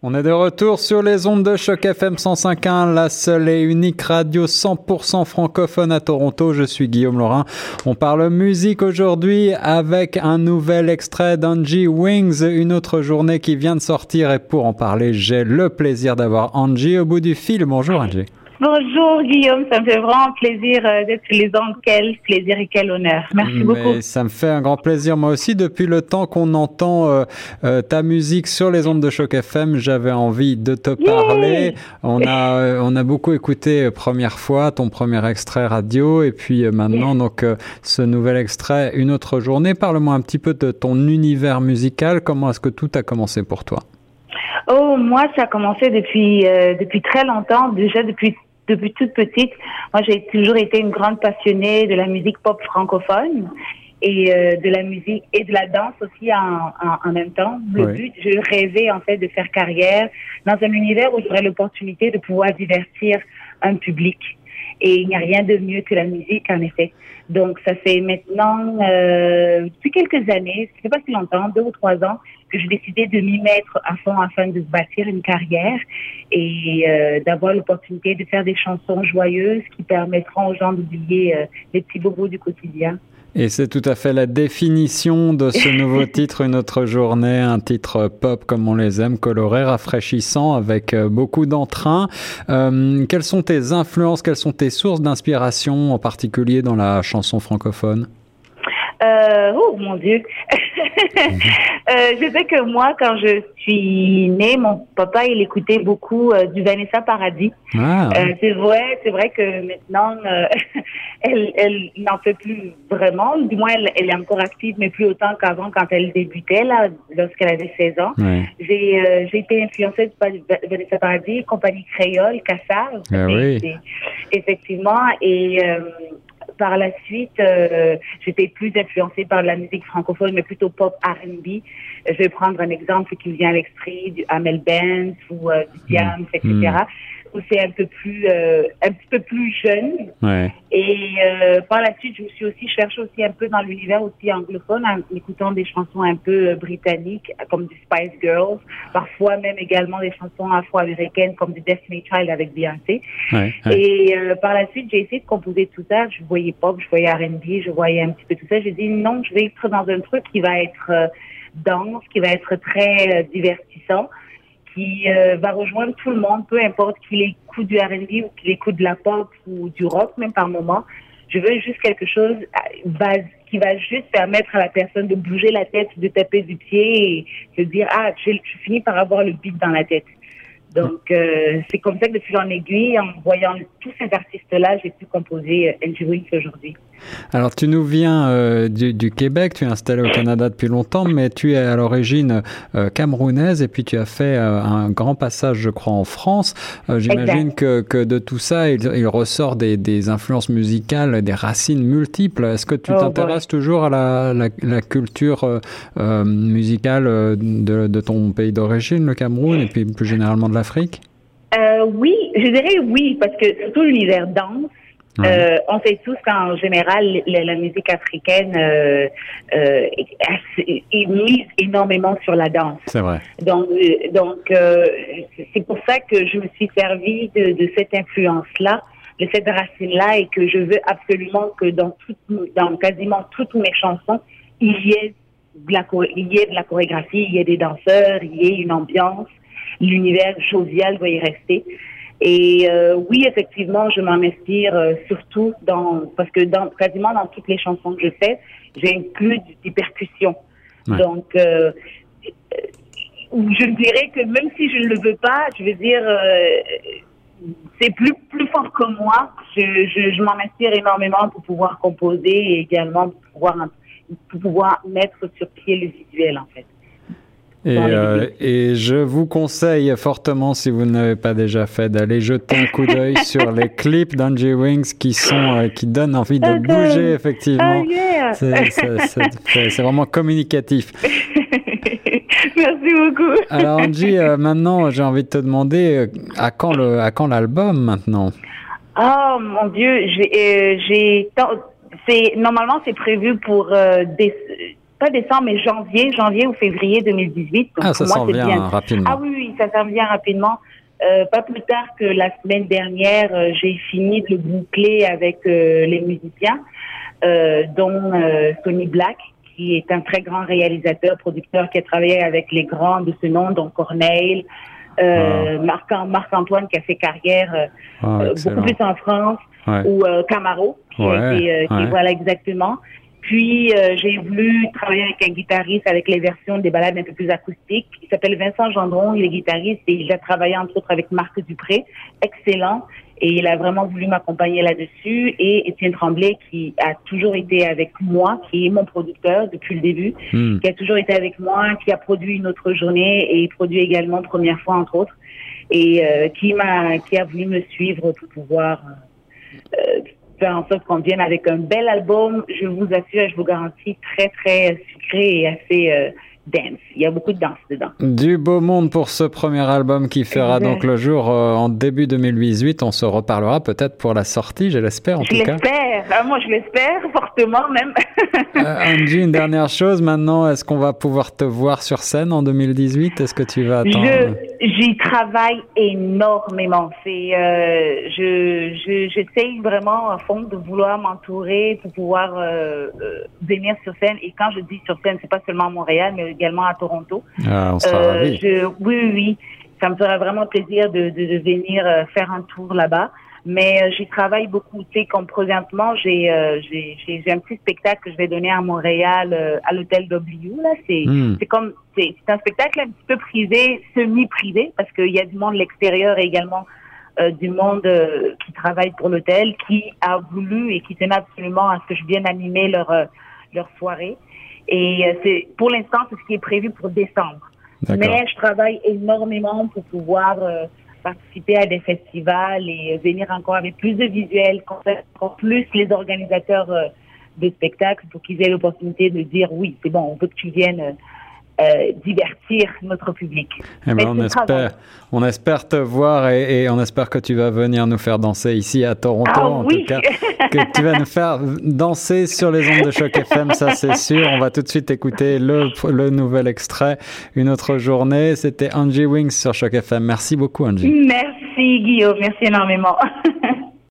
On est de retour sur les ondes de choc FM 105.1, la seule et unique radio 100% francophone à Toronto. Je suis Guillaume Laurin. On parle musique aujourd'hui avec un nouvel extrait d'Angie Wings, une autre journée qui vient de sortir. Et pour en parler, j'ai le plaisir d'avoir Angie au bout du fil. Bonjour Angie. Bonjour Guillaume, ça me fait vraiment plaisir euh, d'être les ondes. Quel plaisir et quel honneur. Merci beaucoup. Ça me fait un grand plaisir moi aussi. Depuis le temps qu'on entend euh, euh, ta musique sur les ondes de choc FM, j'avais envie de te parler. On a on a beaucoup écouté première fois ton premier extrait radio et puis maintenant donc ce nouvel extrait une autre journée. Parle-moi un petit peu de ton univers musical. Comment est-ce que tout a commencé pour toi? Oh, moi, ça a commencé depuis depuis très longtemps, déjà depuis depuis toute petite, moi j'ai toujours été une grande passionnée de la musique pop francophone et euh, de la musique et de la danse aussi en, en, même temps. Le but, je rêvais en fait de faire carrière dans un univers où j'aurais l'opportunité de pouvoir divertir un public. Et il n'y a rien de mieux que la musique, en effet. Donc, ça fait maintenant, euh, depuis quelques années, ça fait pas si longtemps, deux ou trois ans, que j'ai décidé de m'y mettre à fond afin de bâtir une carrière et euh, d'avoir l'opportunité de faire des chansons joyeuses qui permettront aux gens d'oublier euh, les petits bobos du quotidien. Et c'est tout à fait la définition de ce nouveau titre, Une autre journée, un titre pop comme on les aime, coloré, rafraîchissant, avec euh, beaucoup d'entrain. Euh, quelles sont tes influences, quelles sont tes sources d'inspiration, en particulier dans la chanson francophone? Euh, oh mon Dieu. euh, je sais que moi, quand je suis née, mon papa, il écoutait beaucoup euh, du Vanessa Paradis. Ah, euh, c'est vrai, c'est vrai que maintenant, euh, elle, elle n'en fait plus vraiment. Du moins, elle, elle, est encore active, mais plus autant qu'avant quand elle débutait, là, lorsqu'elle avait 16 ans. J'ai, j'ai été influencée par Vanessa Paradis, compagnie créole, Cassar. Ah, oui. Effectivement, et par la suite, euh, j'étais plus influencée par la musique francophone, mais plutôt pop R&B. Je vais prendre un exemple qui vient à l'esprit du Amel Benz ou euh, du Diams, etc. Mm où c'est un peu plus euh, un petit peu plus jeune. Ouais. Et euh, par la suite, je me suis aussi cherché aussi un peu dans l'univers aussi anglophone en écoutant des chansons un peu euh, britanniques comme du Spice Girls, parfois même également des chansons afro-américaines comme du Destiny Child avec Beyoncé. Ouais, Et euh, par la suite, j'ai essayé de composer tout ça. Je voyais pop, je voyais R&B, je voyais un petit peu tout ça. J'ai dit non, je vais être dans un truc qui va être euh, danse, qui va être très divertissant qui euh, va rejoindre tout le monde, peu importe qu'il écoute du R&B ou qu'il écoute de la pop ou du rock, même par moment. Je veux juste quelque chose euh, qui va juste permettre à la personne de bouger la tête, de taper du pied et de dire ah, je, finis par avoir le beat dans la tête. Donc, euh, c'est comme ça que depuis en aiguille, en voyant tous ces artistes-là, j'ai pu composer NG Wings aujourd'hui. Alors, tu nous viens euh, du, du, Québec, tu es installé au Canada depuis longtemps, mais tu es à l'origine euh, camerounaise et puis tu as fait euh, un grand passage, je crois, en France. J'imagine que, que, de tout ça, il, il ressort des, des, influences musicales, des racines multiples. Est-ce que tu oh, t'intéresses ouais. toujours à la, la, la culture musicale de, de, ton pays d'origine, le Cameroun, et puis plus généralement de l'Afrique? Oui, je dirais oui, parce que surtout l'univers danse, euh, on sait tous qu'en général, la, la, musique africaine euh, euh, est, est, mise énormément sur la danse. C'est vrai. Donc, euh, donc euh, c'est pour ça que je me suis servi de, de cette influence-là, de cette racine-là, et que je veux absolument que dans, tout, dans quasiment toutes mes chansons, il y ait de la, il y ait de la chorégraphie, il y ait des danseurs, il y ait une ambiance. L'univers jovial doit y rester. Et euh, oui, effectivement, je m'en inspire euh, surtout dans parce que dans quasiment dans toutes les chansons que je fais, j'ai inclus des percussions. Ouais. Donc, euh, je dirais que même si je ne le veux pas, je veux dire, euh, c'est plus plus fort que moi. Je, je, je m'en inspire énormément pour pouvoir composer et également pour pouvoir pour pouvoir mettre sur pied le visuel en fait. Et, euh, et, je vous conseille fortement, si vous ne l'avez pas déjà fait, d'aller jeter un coup d'œil sur les clips d'Angie Wings qui sont euh, qui donnent envie de okay. bouger effectivement. Oh, yeah. C'est vraiment communicatif. Merci beaucoup. Alors Angie, euh, maintenant j'ai envie de te demander à quand le à quand l'album maintenant? Oh mon Dieu, j'ai normalement c'est prévu pour des pas décembre, mais janvier, janvier ou février 2018. ah, ça s'en vient bien. rapidement. Ah oui, oui, ça s'en vient rapidement. Euh, pas plus tard que la semaine dernière, euh, j'ai fini de le boucler avec euh, les musiciens, dont Tony Black, qui est un très grand réalisateur, producteur, qui a travaillé avec les grands de ce nom, donc Corneille, ah. Marc-Antoine, qui a fait carrière ah, beaucoup plus en France, ou Camaro, qui, qui voilà exactement. Puis, euh, j'ai voulu travailler avec un guitariste avec les versions des balades un peu plus acoustiques. Il s'appelle Vincent Gendron, il est guitariste et il a travaillé entre autres avec Marc Dupré, excellent. Et il a vraiment voulu m'accompagner là-dessus. Et Étienne Tremblay, qui a toujours été avec moi, qui est mon producteur depuis le début, hmm. qui a toujours été avec moi, qui a produit une autre journée et produit également première fois entre autres, et euh, qui m'a, qui a voulu me suivre pour pouvoir euh, faire en sorte qu'on vienne avec un bel album, je vous assure je vous garantis, très, très sucré et assez euh, dance. Il y a beaucoup de danse dedans. Du beau monde pour ce premier album qui fera donc le jour euh, en début 2018. On se reparlera peut-être pour la sortie, je l'espère en tout cas. Je l'espère, ah, moi je l'espère fortement même. euh, Angie, une dernière chose maintenant, est-ce qu'on va pouvoir te voir sur scène en 2018 Est-ce que tu vas attendre? J'y travaille énormément. C'est, euh, je, j'essaye vraiment à fond de vouloir m'entourer pour pouvoir euh, euh, venir sur scène. Et quand je dis sur scène, c'est pas seulement à Montréal, mais également à Toronto. Ah, on sera euh, je, oui, oui, oui. Ça me ferait vraiment plaisir de, de, de venir faire un tour là-bas. Mais euh, j'y travaille beaucoup. Tu sais, comme présentement, j'ai euh, j'ai un petit spectacle que je vais donner à Montréal euh, à l'hôtel W. Là, c'est hmm. c'est comme c'est un spectacle un petit peu privé, semi-privé, parce qu'il y a du monde de l'extérieur et également du monde qui travaille pour l'hôtel, qui a voulu et qui tenait absolument à ce que je vienne animer leur leur soirée. Et c'est pour l'instant c'est ce qui est prévu pour décembre. Mais je travaille énormément pour pouvoir participer à des festivals et venir encore avec plus de visuels, encore plus les organisateurs euh, de spectacles pour qu'ils aient l'opportunité de dire oui, c'est bon, on veut que tu viennes euh, divertir notre public. Eh ben, on, espère, on espère te voir et, on espère que tu vas venir nous faire danser ici à Toronto, ah en tout cas. Que tu vas nous faire danser sur les ondes de Choc FM, ça c'est sûr. On va tout de suite écouter le, le nouvel extrait, Une autre journée. C'était Angie Wings sur Choc FM. Merci beaucoup, Angie. Merci, Guillaume. Merci énormément.